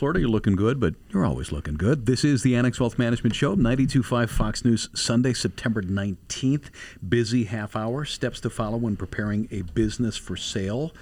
Florida. You're looking good, but you're always looking good. This is the Annex Wealth Management Show, 92.5 Fox News, Sunday, September 19th. Busy half hour. Steps to follow when preparing a business for sale.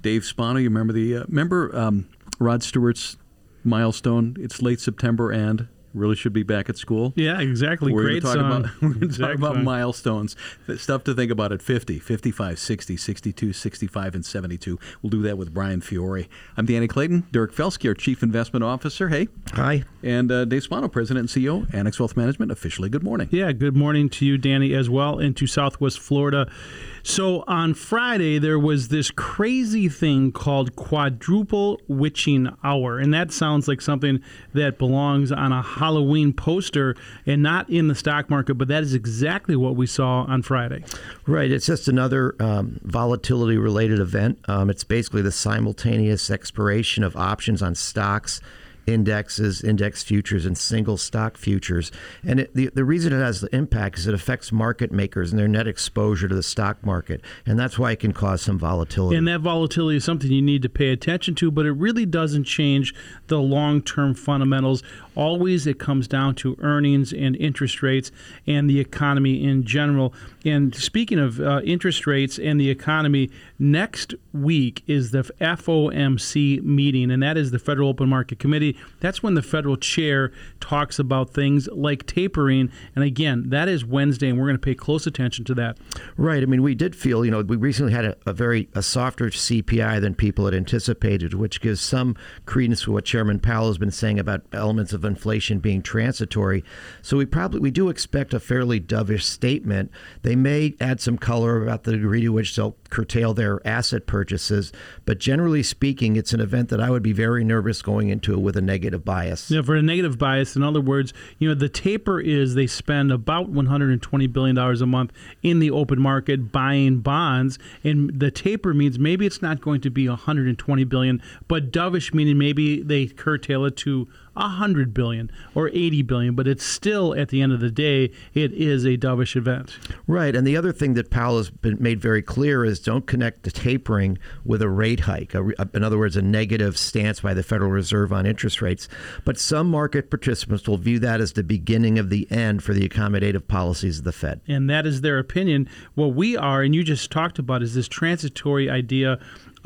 Dave Spano, you remember the uh, remember um, Rod Stewart's milestone? It's late September and really should be back at school. Yeah, exactly. We're Great talk song. about, we're gonna talk about song. milestones, stuff to think about at 50, 55, 60, 62, 65, and 72. We'll do that with Brian Fiore. I'm Danny Clayton, Dirk Felsky, our Chief Investment Officer. Hey. Hi. And uh, Dave Spano, President and CEO, Annex Wealth Management. Officially, good morning. Yeah, good morning to you, Danny, as well, and to Southwest Florida. So on Friday, there was this crazy thing called quadruple witching hour. And that sounds like something that belongs on a Halloween poster and not in the stock market, but that is exactly what we saw on Friday. Right. It's just another um, volatility related event. Um, it's basically the simultaneous expiration of options on stocks. Indexes, index futures, and single stock futures. And it, the, the reason it has the impact is it affects market makers and their net exposure to the stock market. And that's why it can cause some volatility. And that volatility is something you need to pay attention to, but it really doesn't change the long term fundamentals. Always it comes down to earnings and interest rates and the economy in general. And speaking of uh, interest rates and the economy, next week is the FOMC meeting, and that is the Federal Open Market Committee. That's when the federal chair talks about things like tapering. And again, that is Wednesday, and we're going to pay close attention to that. Right. I mean, we did feel, you know, we recently had a, a very a softer CPI than people had anticipated, which gives some credence to what Chairman Powell has been saying about elements of inflation being transitory. So we probably we do expect a fairly dovish statement. They may add some color about the degree to which they'll curtail their asset purchases, but generally speaking, it's an event that I would be very nervous going into it with a negative bias. Yeah, for a negative bias, in other words, you know, the taper is they spend about $120 billion a month in the open market buying bonds. And the taper means maybe it's not going to be 120 billion, but dovish meaning maybe they curtail it to 100 billion or 80 billion. But it's still, at the end of the day, it is a dovish event. Right, and the other thing that Powell has been made very clear is don't connect the tapering with a rate hike. A, in other words, a negative stance by the Federal Reserve on interest rates. But some market participants will view that as the beginning of the end for the accommodative policies of the Fed. and that is their opinion. What we are, and you just talked about, is this transitory idea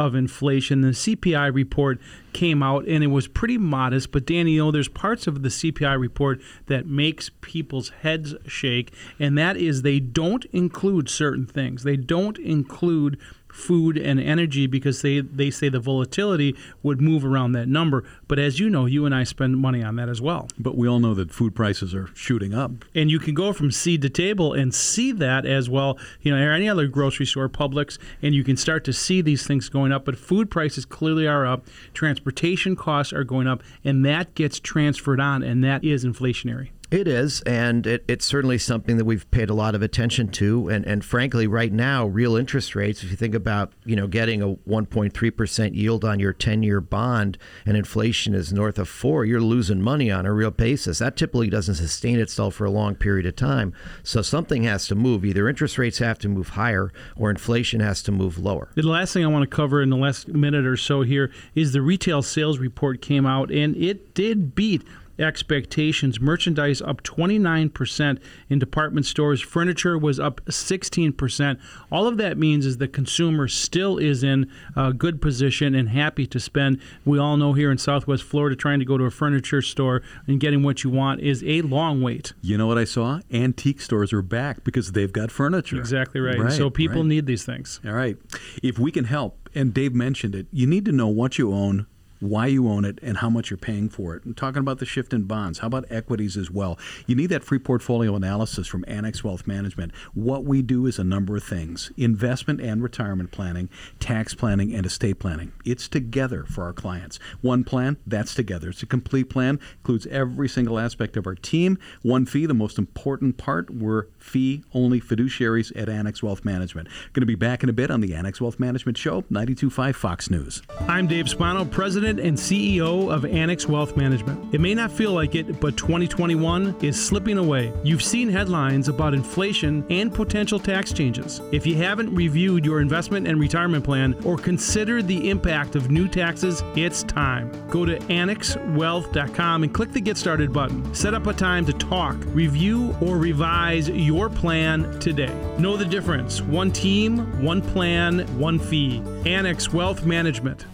of inflation. The CPI report came out and it was pretty modest, but Danny, you know, there's parts of the CPI report that makes people's heads shake, and that is they don't include certain things. They don't include food and energy because they, they say the volatility would move around that number. But as you know, you and I spend money on that as well. But we all know that food prices are shooting up. and you can go from seed to table and see that as well you know or any other grocery store publix and you can start to see these things going up but food prices clearly are up transportation costs are going up and that gets transferred on and that is inflationary It is, and it, it's certainly something that we've paid a lot of attention to. And, and frankly, right now, real interest rates, if you think about, you know, getting a 1.3% yield on your 10-year bond and inflation is north of 4, you're losing money on a real basis. That typically doesn't sustain itself for a long period of time. So something has to move. Either interest rates have to move higher or inflation has to move lower. The last thing I want to cover in the last minute or so here is the retail sales report came out and it did beat expectations. Merchandise up 29% in department stores. Furniture was up 16%. All of that means is the consumer still is in a good position and happy to spend. We all know here in Southwest Florida, trying to go to a furniture store and getting what you want is a long wait. You know what I saw? Antique stores are back because they've got furniture. Exactly right. so people right. need these things. All right. If we can help, and Dave mentioned it, you need to know what you own why you own it, and how much you're paying for it. Talking about the shift in bonds, how about equities as well? You need that free portfolio analysis from Annex Wealth Management. What we do is a number of things investment and retirement planning, tax planning, and estate planning. It's together for our clients. One plan, that's together. It's a complete plan, includes every single aspect of our team. One fee, the most important part, we're fee only fiduciaries at Annex Wealth Management. Going to be back in a bit on the Annex Wealth Management Show, 925 Fox News. I'm Dave Spano, President and CEO of Annex Wealth Management. It may not feel like it, but 2021 is slipping away. You've seen headlines about inflation and potential tax changes. If you haven't reviewed your investment and retirement plan or considered the impact of new taxes, it's time. Go to annexwealth.com and click the Get Started button. Set up a time to talk, review, or revise your plan today. Know the difference. One team, one plan, one fee. Annex Wealth Management.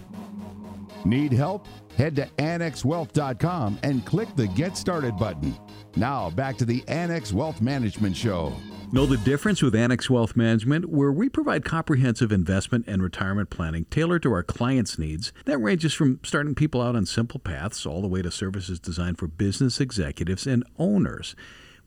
Need help? Head to annexwealth.com and click the Get Started button. Now, back to the Annex Wealth Management Show. Know the difference with Annex Wealth Management, where we provide comprehensive investment and retirement planning tailored to our clients' needs. That ranges from starting people out on simple paths all the way to services designed for business executives and owners.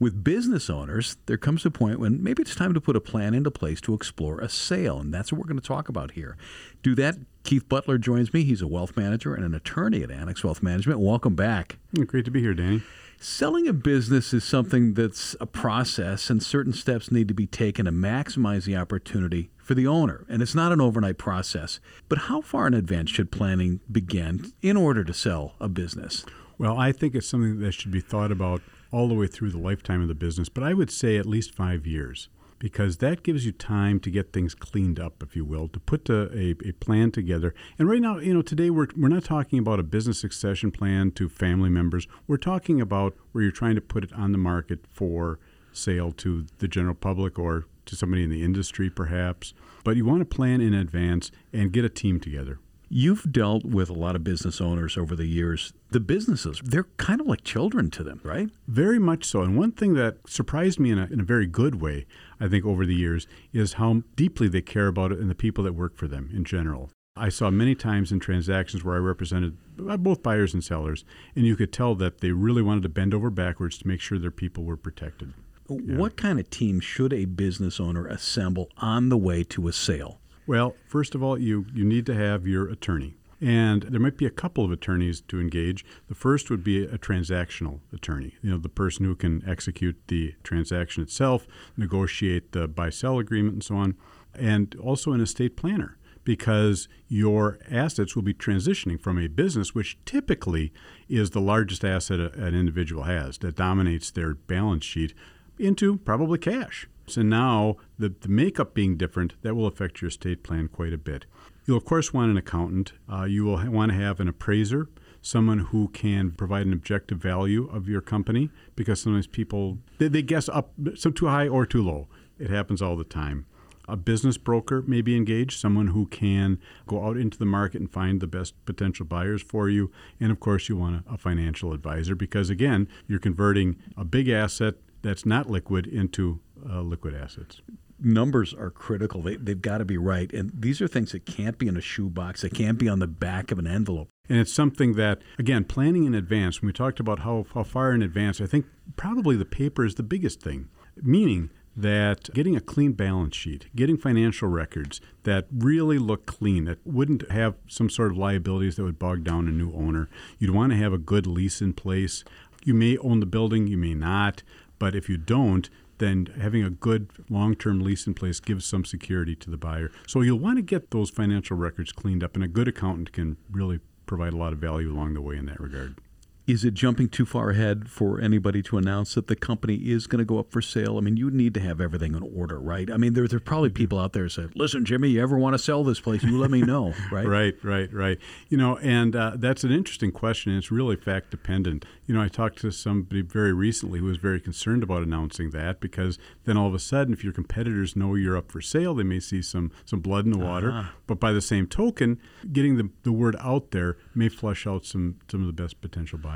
With business owners, there comes a point when maybe it's time to put a plan into place to explore a sale, and that's what we're going to talk about here. Do that. Keith Butler joins me. He's a wealth manager and an attorney at Annex Wealth Management. Welcome back. Great to be here, Danny. Selling a business is something that's a process, and certain steps need to be taken to maximize the opportunity for the owner. And it's not an overnight process. But how far in advance should planning begin in order to sell a business? Well, I think it's something that should be thought about all the way through the lifetime of the business, but I would say at least five years because that gives you time to get things cleaned up, if you will, to put a, a, a, plan together. And right now, you know, today we're, we're not talking about a business succession plan to family members. We're talking about where you're trying to put it on the market for sale to the general public or to somebody in the industry, perhaps. But you want to plan in advance and get a team together. You've dealt with a lot of business owners over the years. The businesses, they're kind of like children to them, right? Very much so. And one thing that surprised me in a, in a very good way, I think, over the years is how deeply they care about it and the people that work for them in general. I saw many times in transactions where I represented uh, both buyers and sellers, and you could tell that they really wanted to bend over backwards to make sure their people were protected. Yeah. What kind of team should a business owner assemble on the way to a sale? Well, first of all, you, you need to have your attorney. And there might be a couple of attorneys to engage. The first would be a transactional attorney, you know, the person who can execute the transaction itself, negotiate the buy sell agreement, and so on, and also an estate planner because your assets will be transitioning from a business, which typically is the largest asset an individual has that dominates their balance sheet, into probably cash. So now the, the makeup being different, that will affect your estate plan quite a bit. You'll, of course, want an accountant. Uh, you will ha- want to have an appraiser, someone who can provide an objective value of your company, because sometimes people, they, they guess up so too high or too low. It happens all the time. A business broker may be engaged, someone who can go out into the market and find the best potential buyers for you. And of course, you want a, a financial advisor because, again, you're converting a big asset that's not liquid into uh, liquid assets. Numbers are critical. They, they've got to be right. And these are things that can't be in a shoebox, they can't be on the back of an envelope. And it's something that, again, planning in advance, when we talked about how, how far in advance, I think probably the paper is the biggest thing. Meaning, that getting a clean balance sheet, getting financial records that really look clean, that wouldn't have some sort of liabilities that would bog down a new owner. You'd want to have a good lease in place. You may own the building, you may not, but if you don't, then having a good long term lease in place gives some security to the buyer. So you'll want to get those financial records cleaned up, and a good accountant can really provide a lot of value along the way in that regard. Is it jumping too far ahead for anybody to announce that the company is going to go up for sale? I mean, you need to have everything in order, right? I mean, there, there are probably mm-hmm. people out there who say, listen, Jimmy, you ever want to sell this place, you let me know, right? right, right, right. You know, and uh, that's an interesting question. It's really fact dependent. You know, I talked to somebody very recently who was very concerned about announcing that because then all of a sudden, if your competitors know you're up for sale, they may see some, some blood in the water. Uh-huh. But by the same token, getting the, the word out there may flush out some, some of the best potential buyers.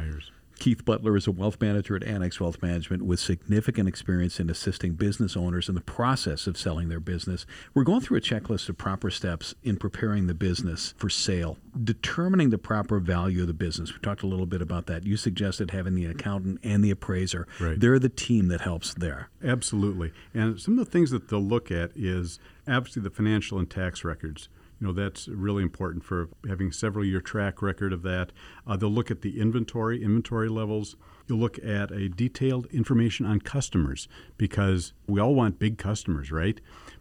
Keith Butler is a wealth manager at Annex Wealth Management with significant experience in assisting business owners in the process of selling their business. We're going through a checklist of proper steps in preparing the business for sale, determining the proper value of the business. We talked a little bit about that. You suggested having the accountant and the appraiser. Right. They're the team that helps there. Absolutely. And some of the things that they'll look at is obviously the financial and tax records. You know, that's really important for having several year track record of that. Uh, they'll look at the inventory, inventory levels. You'll look at a detailed information on customers because we all want big customers, right?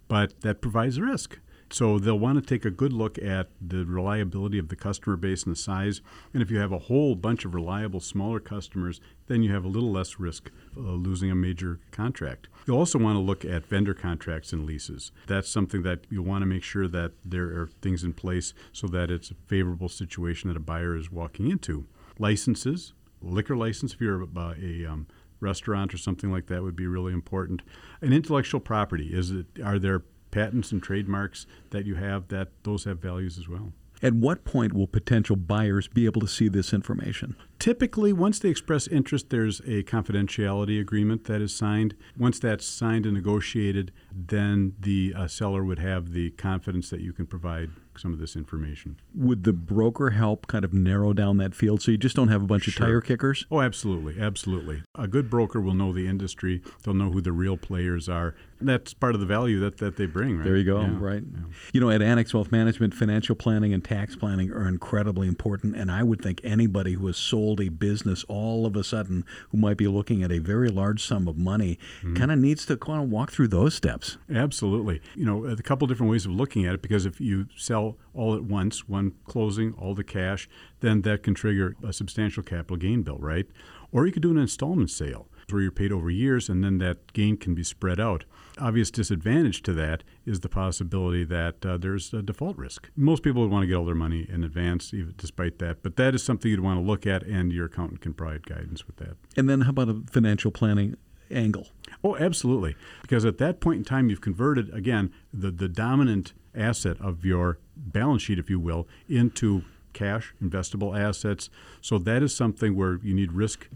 But that provides risk. So they'll want to take a good look at the reliability of the customer base and the size. And if you have a whole bunch of reliable smaller customers, then you have a little less risk of losing a major contract. You'll also want to look at vendor contracts and leases. That's something that you want to make sure that there are things in place so that it's a favorable situation that a buyer is walking into. Licenses, liquor license if you're a, a um, restaurant or something like that would be really important. And intellectual property is it are there patents and trademarks that you have that those have values as well. At what point will potential buyers be able to see this information? Typically, once they express interest, there's a confidentiality agreement that is signed. Once that's signed and negotiated, then the uh, seller would have the confidence that you can provide some of this information. Would the broker help kind of narrow down that field so you just don't have a bunch Sure. of tire kickers? Oh, absolutely, absolutely. A good broker will know the industry. They'll know who the real players are. That's part of the value that, that they bring, right? There you go, Yeah, right? yeah. You know, at Annex Wealth Management, financial planning and tax planning are incredibly important. And I would think anybody who has sold a business all of a sudden who might be looking at a very large sum of money Mm-hmm. kind of needs to kind of walk through those steps. Absolutely. You know, a couple different ways of looking at it because if you sell all at once, one closing, all the cash, then that can trigger a substantial capital gain bill, right? Or you could do an installment sale where you're paid over years and then that gain can be spread out. Obvious disadvantage to that is the possibility that uh, there's a default risk. Most people would want to get all their money in advance, even despite that, but that is something you'd want to look at, and your accountant can provide guidance with that. And then how about a financial planning angle? Oh, absolutely. Because at that point in time, you've converted, again, the, the dominant asset of your balance sheet, if you will, into cash, investable assets. So that is something where you need risk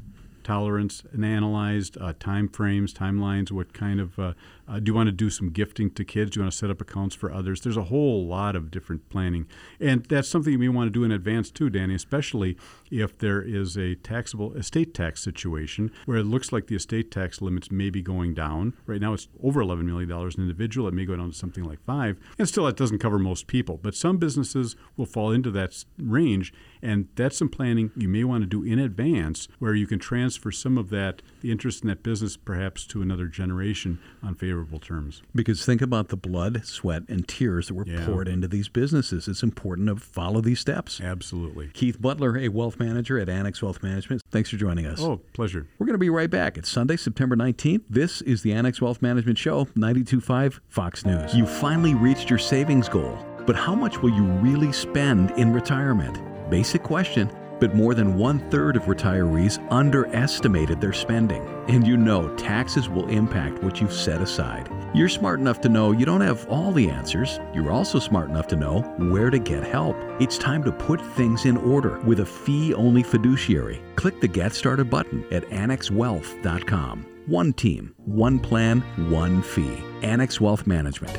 tolerance and analyzed, uh, time frames, timelines, what kind of, uh, uh, do you want to do some gifting to kids? Do you want to set up accounts for others? There's a whole lot of different planning. And that's something you may want to do in advance too, Danny, especially if there is a taxable estate tax situation where it looks like the estate tax limits may be going down. Right now it's over $11 million an individual. It may go down to something like five. And still, that doesn't cover most people. But some businesses will fall into that range. And that's some planning you may want to do in advance where you can transfer some of that, the interest in that business, perhaps to another generation on favorable terms. Because think about the blood, sweat, and tears that were Yeah. poured into these businesses. It's important to follow these steps. Absolutely. Keith Butler, a wealth manager at Annex Wealth Management. Thanks for joining us. Oh, pleasure. We're going to be right back. It's Sunday, September 19th. This is the Annex Wealth Management Show, 925 Fox News. You finally reached your savings goal, but how much will you really spend in retirement? Basic question. But more than one third of retirees underestimated their spending. And you know taxes will impact what you've set aside. You're smart enough to know you don't have all the answers. You're also smart enough to know where to get help. It's time to put things in order with a fee only fiduciary. Click the Get Started button at annexwealth.com. One team, one plan, one fee. Annex Wealth Management.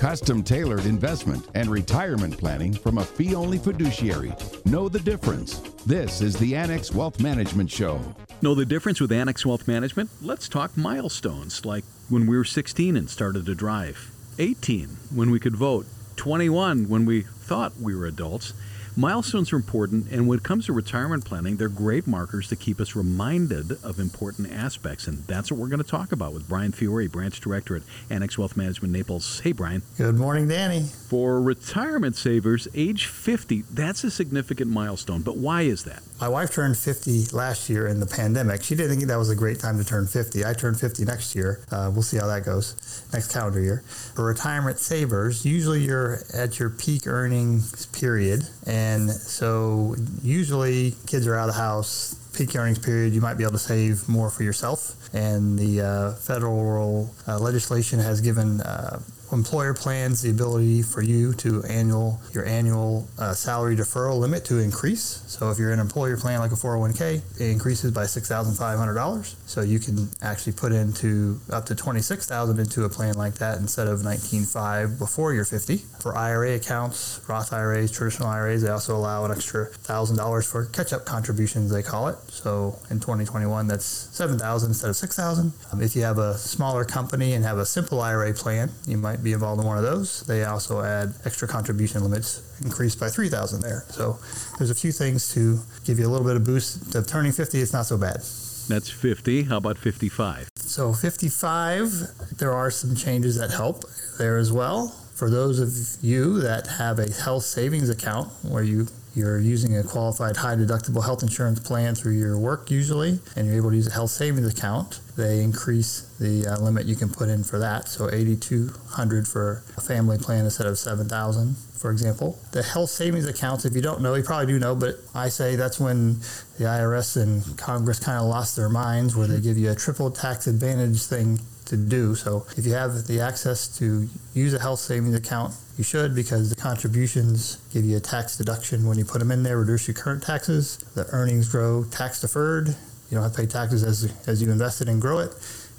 Custom tailored investment and retirement planning from a fee only fiduciary. Know the difference. This is the Annex Wealth Management Show. Know the difference with Annex Wealth Management? Let's talk milestones, like when we were 16 and started to drive, 18 when we could vote, 21 when we thought we were adults. Milestones are important, and when it comes to retirement planning, they're great markers to keep us reminded of important aspects. And that's what we're going to talk about with Brian Fiore, Branch Director at Annex Wealth Management Naples. Hey, Brian. Good morning, Danny. For retirement savers, age 50, that's a significant milestone. But why is that? My wife turned 50 last year in the pandemic. She didn't think that was a great time to turn 50. I turned 50 next year. Uh, we'll see how that goes next calendar year. For retirement savers, usually you're at your peak earnings period. And so usually kids are out of the house, peak earnings period, you might be able to save more for yourself. And the uh, federal uh, legislation has given uh, employer plans the ability for you to annual your annual uh, salary deferral limit to increase. So if you're an employer plan like a 401k, it increases by $6,500. So you can actually put into up to 26,000 into a plan like that instead of 19.5 before you're 50. For IRA accounts, Roth IRAs, traditional IRAs, they also allow an extra $1,000 for catch-up contributions they call it. So in 2021 that's 7,000 instead of 6,000. Um, if you have a smaller company and have a simple IRA plan, you might might be involved in one of those. They also add extra contribution limits increased by 3,000 there. So there's a few things to give you a little bit of boost. Of turning 50, it's not so bad. That's 50. How about 55? So 55, there are some changes that help there as well. For those of you that have a health savings account where you you're using a qualified high deductible health insurance plan through your work usually, and you're able to use a health savings account, they increase the uh, limit you can put in for that. So 8,200 for a family plan instead of 7,000, for example. The health savings accounts, if you don't know, you probably do know, but I say that's when the IRS and Congress kind of lost their minds, where they give you a triple tax advantage thing to do. So if you have the access to use a health savings account, you should because the contributions give you a tax deduction when you put them in there, reduce your current taxes. The earnings grow tax deferred. You don't have to pay taxes as, as you invest it and grow it.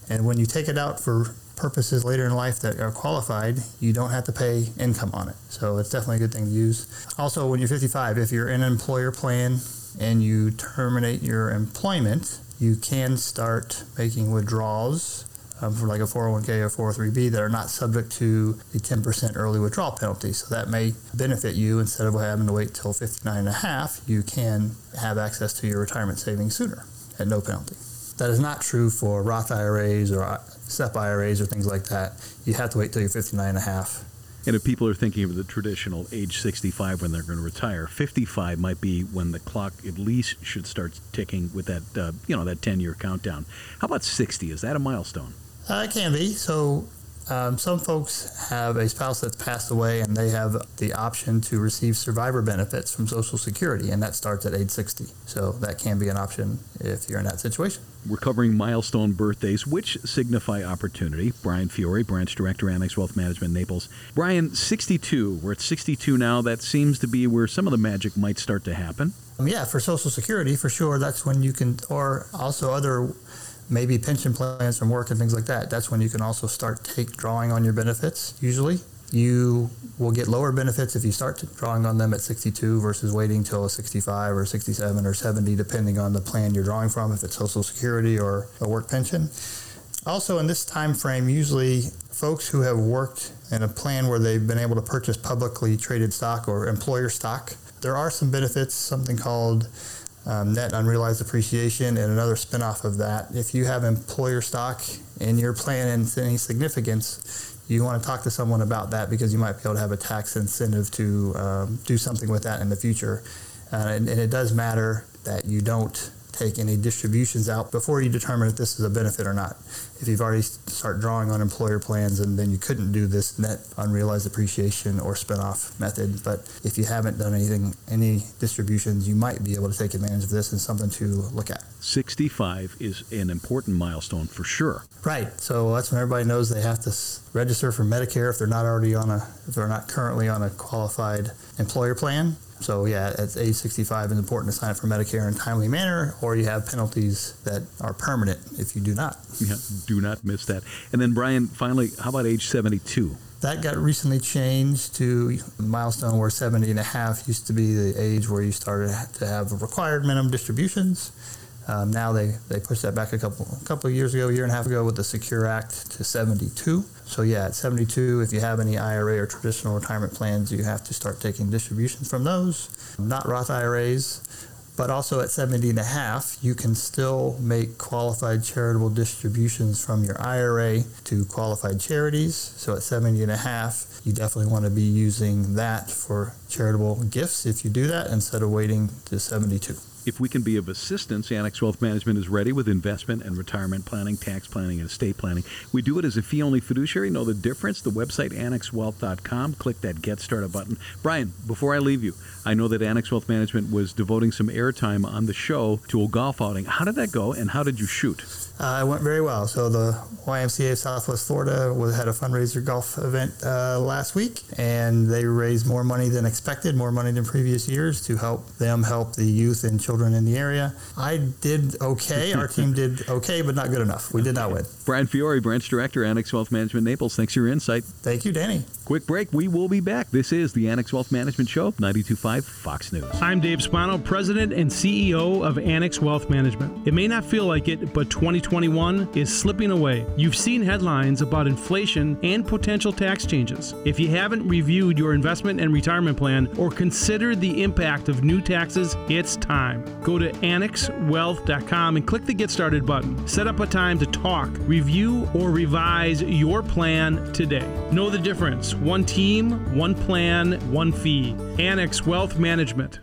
And when you take it out for purposes later in life that are qualified, you don't have to pay income on it. So it's definitely a good thing to use. Also, when you're 55, if you're in an employer plan and you terminate your employment, you can start making withdrawals um, for like a 401k or 403b that are not subject to the 10% early withdrawal penalty. So that may benefit you instead of having to wait till 59 and a half, you can have access to your retirement savings sooner at no penalty. That is not true for Roth IRAs or SEP IRAs or things like that. You have to wait till you're 59 and a half. And if people are thinking of the traditional age 65 when they're going to retire, 55 might be when the clock at least should start ticking with that, uh, you know, that 10 year countdown. How about 60? Is that a milestone? Uh, it can be. So um, some folks have a spouse that's passed away and they have the option to receive survivor benefits from Social Security, and that starts at age 60. So that can be an option if you're in that situation. We're covering milestone birthdays, which signify opportunity. Brian Fiore, Branch Director, Annex Wealth Management, Naples. Brian, 62. We're at 62 now. That seems to be where some of the magic might start to happen. Um, yeah, for Social Security, for sure. That's when you can, or also other maybe pension plans from work and things like that. That's when you can also start take drawing on your benefits. Usually, you will get lower benefits if you start drawing on them at 62 versus waiting till 65 or 67 or 70, depending on the plan you're drawing from, if it's Social Security or a work pension. Also, in this time frame, usually folks who have worked in a plan where they've been able to purchase publicly traded stock or employer stock, there are some benefits, something called um, net unrealized appreciation, and another spinoff of that. If you have employer stock in your plan and any significance, you want to talk to someone about that because you might be able to have a tax incentive to um, do something with that in the future. Uh, and, and it does matter that you don't take any distributions out before you determine if this is a benefit or not. If you've already start drawing on employer plans and then you couldn't do this net unrealized appreciation or spinoff method, but if you haven't done anything, any distributions, you might be able to take advantage of this and something to look at. 65 is an important milestone for sure. Right. So that's when everybody knows they have to register for Medicare if they're not already on a, if they're not currently on a qualified employer plan. So yeah, at age 65, it's important to sign up for Medicare in a timely manner, or you have penalties that are permanent if you do not. Yeah, do not miss that. And then Brian, finally, how about age 72? That got recently changed to a milestone where 70 and a half used to be the age where you started to have required minimum distributions. Um, now they, they pushed that back a couple a couple of years ago, a year and a half ago, with the Secure Act to 72. So yeah, at 72, if you have any IRA or traditional retirement plans, you have to start taking distributions from those, not Roth IRAs. But also at 70 and a half, you can still make qualified charitable distributions from your IRA to qualified charities. So at 70 and a half, you definitely want to be using that for charitable gifts if you do that instead of waiting to 72. If we can be of assistance, Annex Wealth Management is ready with investment and retirement planning, tax planning, and estate planning. We do it as a fee only fiduciary. Know the difference? The website annexwealth.com. Click that Get Started button. Brian, before I leave you, I know that Annex Wealth Management was devoting some airtime on the show to a golf outing. How did that go, and how did you shoot? Uh, it went very well. So the YMCA of Southwest Florida had a fundraiser golf event uh, last week, and they raised more money than expected, more money than previous years to help them help the youth and children in the area. I did okay. Our team did okay, but not good enough. We did not win. Brian Fiore, Branch Director, Annex Wealth Management Naples. Thanks for your insight. Thank you, Danny. Quick break. We will be back. This is the Annex Wealth Management Show, 92.5 Fox News. I'm Dave Spano, President and CEO of Annex Wealth Management. It may not feel like it, but 2021 is slipping away. You've seen headlines about inflation and potential tax changes. If you haven't reviewed your investment and retirement plan or considered the impact of new taxes, it's time. Go to annexwealth.com and click the Get Started button. Set up a time to talk, review, or revise your plan today. Know the difference. One team, one plan, one fee. Annex Wealth Management.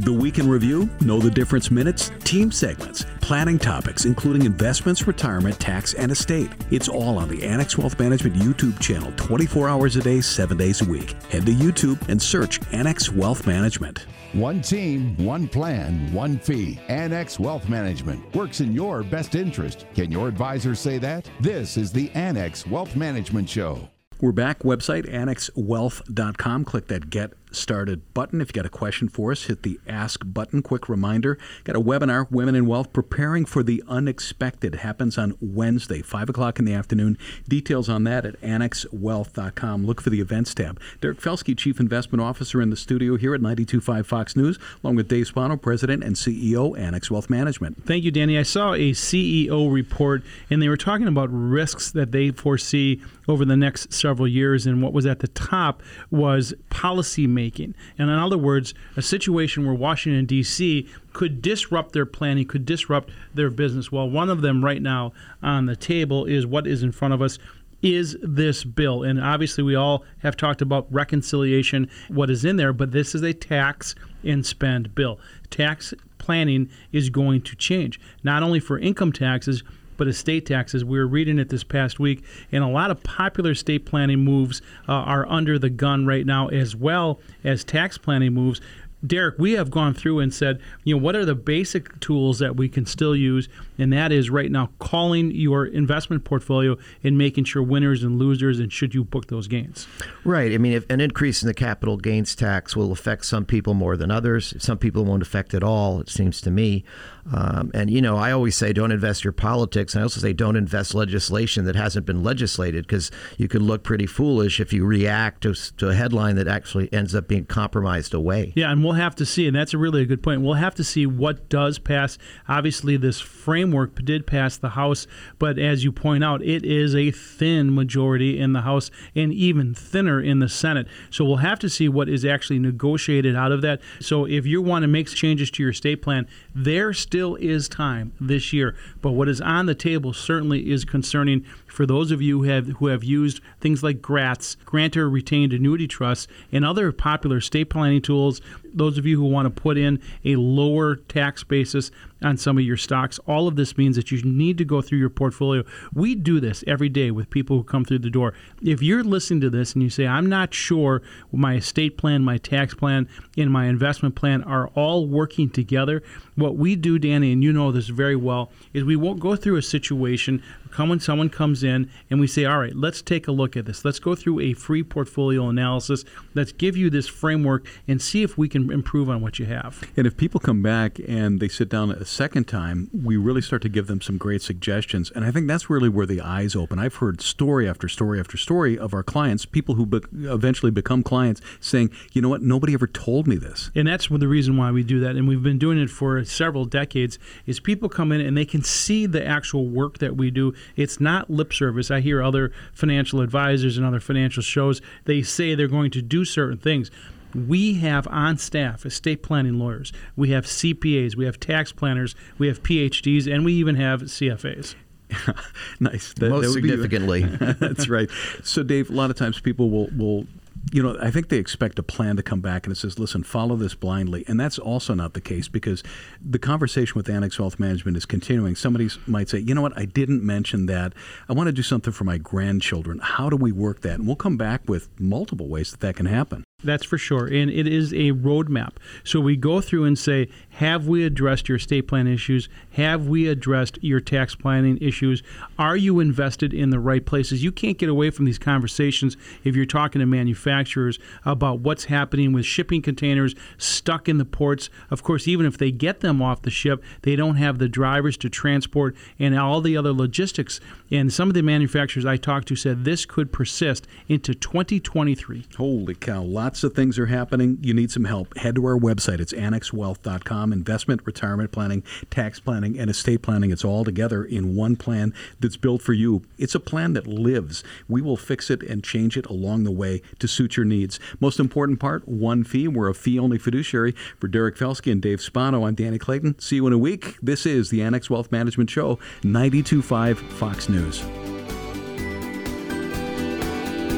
The Week in Review, Know the Difference Minutes, team segments, planning topics, including investments, retirement, tax, and estate. It's all on the Annex Wealth Management YouTube channel 24 hours a day, 7 days a week. Head to YouTube and search Annex Wealth Management. One team, one plan, one fee. Annex Wealth Management works in your best interest. Can your advisor say that? This is the Annex Wealth Management Show. We're back. Website annexwealth.com. Click that Get Started button. If you got a question for us, hit the Ask button. Quick reminder got a webinar, Women in Wealth Preparing for the Unexpected. Happens on Wednesday, 5 o'clock in the afternoon. Details on that at annexwealth.com. Look for the events tab. Derek Felsky, Chief Investment Officer in the studio here at 92.5 Fox News, along with Dave Spano, President and CEO, Annex Wealth Management. Thank you, Danny. I saw a CEO report, and they were talking about risks that they foresee over the next several years. And what was at the top was policy making. And in other words, a situation where Washington, D.C. could disrupt their planning, could disrupt their business. Well, one of them right now on the table is what is in front of us is this bill. And obviously, we all have talked about reconciliation, what is in there, but this is a tax and spend bill. Tax planning is going to change, not only for income taxes, but estate taxes. We were reading it this past week, and a lot of popular estate planning moves uh, are under the gun right now, as well as tax planning moves. Derek, we have gone through and said, you know, what are the basic tools that we can still use? And that is right now calling your investment portfolio and making sure winners and losers and should you book those gains. Right. I mean, if an increase in the capital gains tax will affect some people more than others, some people won't affect at all, it seems to me. Um, and, you know, I always say don't invest your politics. And I also say don't invest legislation that hasn't been legislated because you could look pretty foolish if you react to, to a headline that actually ends up being compromised away. Yeah, and we'll have to see, and that's a really a good point. We'll have to see what does pass. Obviously, this framework did pass the House, but as you point out, it is a thin majority in the House and even thinner in the Senate. So we'll have to see what is actually negotiated out of that. So if you want to make changes to your state plan, there still is time this year. But what is on the table certainly is concerning for those of you who have who have used things like GRATs, grantor retained annuity trusts, and other popular state planning tools. Those of you who want to put in a lower tax basis on some of your stocks, all of this means that you need to go through your portfolio. We do this every day with people who come through the door. If you're listening to this and you say, I'm not sure my estate plan, my tax plan, and my investment plan are all working together, what we do, Danny, and you know this very well, is we won't go through a situation come when someone comes in and we say, all right, let's take a look at this. Let's go through a free portfolio analysis. Let's give you this framework and see if we can improve on what you have. And if people come back and they sit down a second time, we really start to give them some great suggestions. And I think that's really where the eyes open. I've heard story after story after story of our clients, people who be- eventually become clients, saying, you know what, nobody ever told me this. And that's the reason why we do that. And we've been doing it for several decades. Is people come in and they can see the actual work that we do it's not lip service. I hear other financial advisors and other financial shows, they say they're going to do certain things. We have on staff estate planning lawyers, we have CPAs, we have tax planners, we have PhDs, and we even have CFAs. nice. That, Most that significantly. that's right. So, Dave, a lot of times people will will you know, I think they expect a plan to come back and it says, listen, follow this blindly. And that's also not the case because the conversation with Annex Wealth Management is continuing. Somebody might say, you know what, I didn't mention that. I want to do something for my grandchildren. How do we work that? And we'll come back with multiple ways that that can happen. That's for sure. And it is a roadmap. So we go through and say, have we addressed your estate plan issues? Have we addressed your tax planning issues? Are you invested in the right places? You can't get away from these conversations if you're talking to manufacturers about what's happening with shipping containers stuck in the ports. Of course, even if they get them off the ship, they don't have the drivers to transport and all the other logistics. And some of the manufacturers I talked to said this could persist into 2023. Holy cow. Lots of things are happening. You need some help. Head to our website. It's annexwealth.com. Investment, retirement planning, tax planning, and estate planning. It's all together in one plan that's built for you. It's a plan that lives. We will fix it and change it along the way to suit your needs. Most important part one fee. We're a fee only fiduciary. For Derek Felsky and Dave Spano, I'm Danny Clayton. See you in a week. This is the Annex Wealth Management Show, 925 Fox News.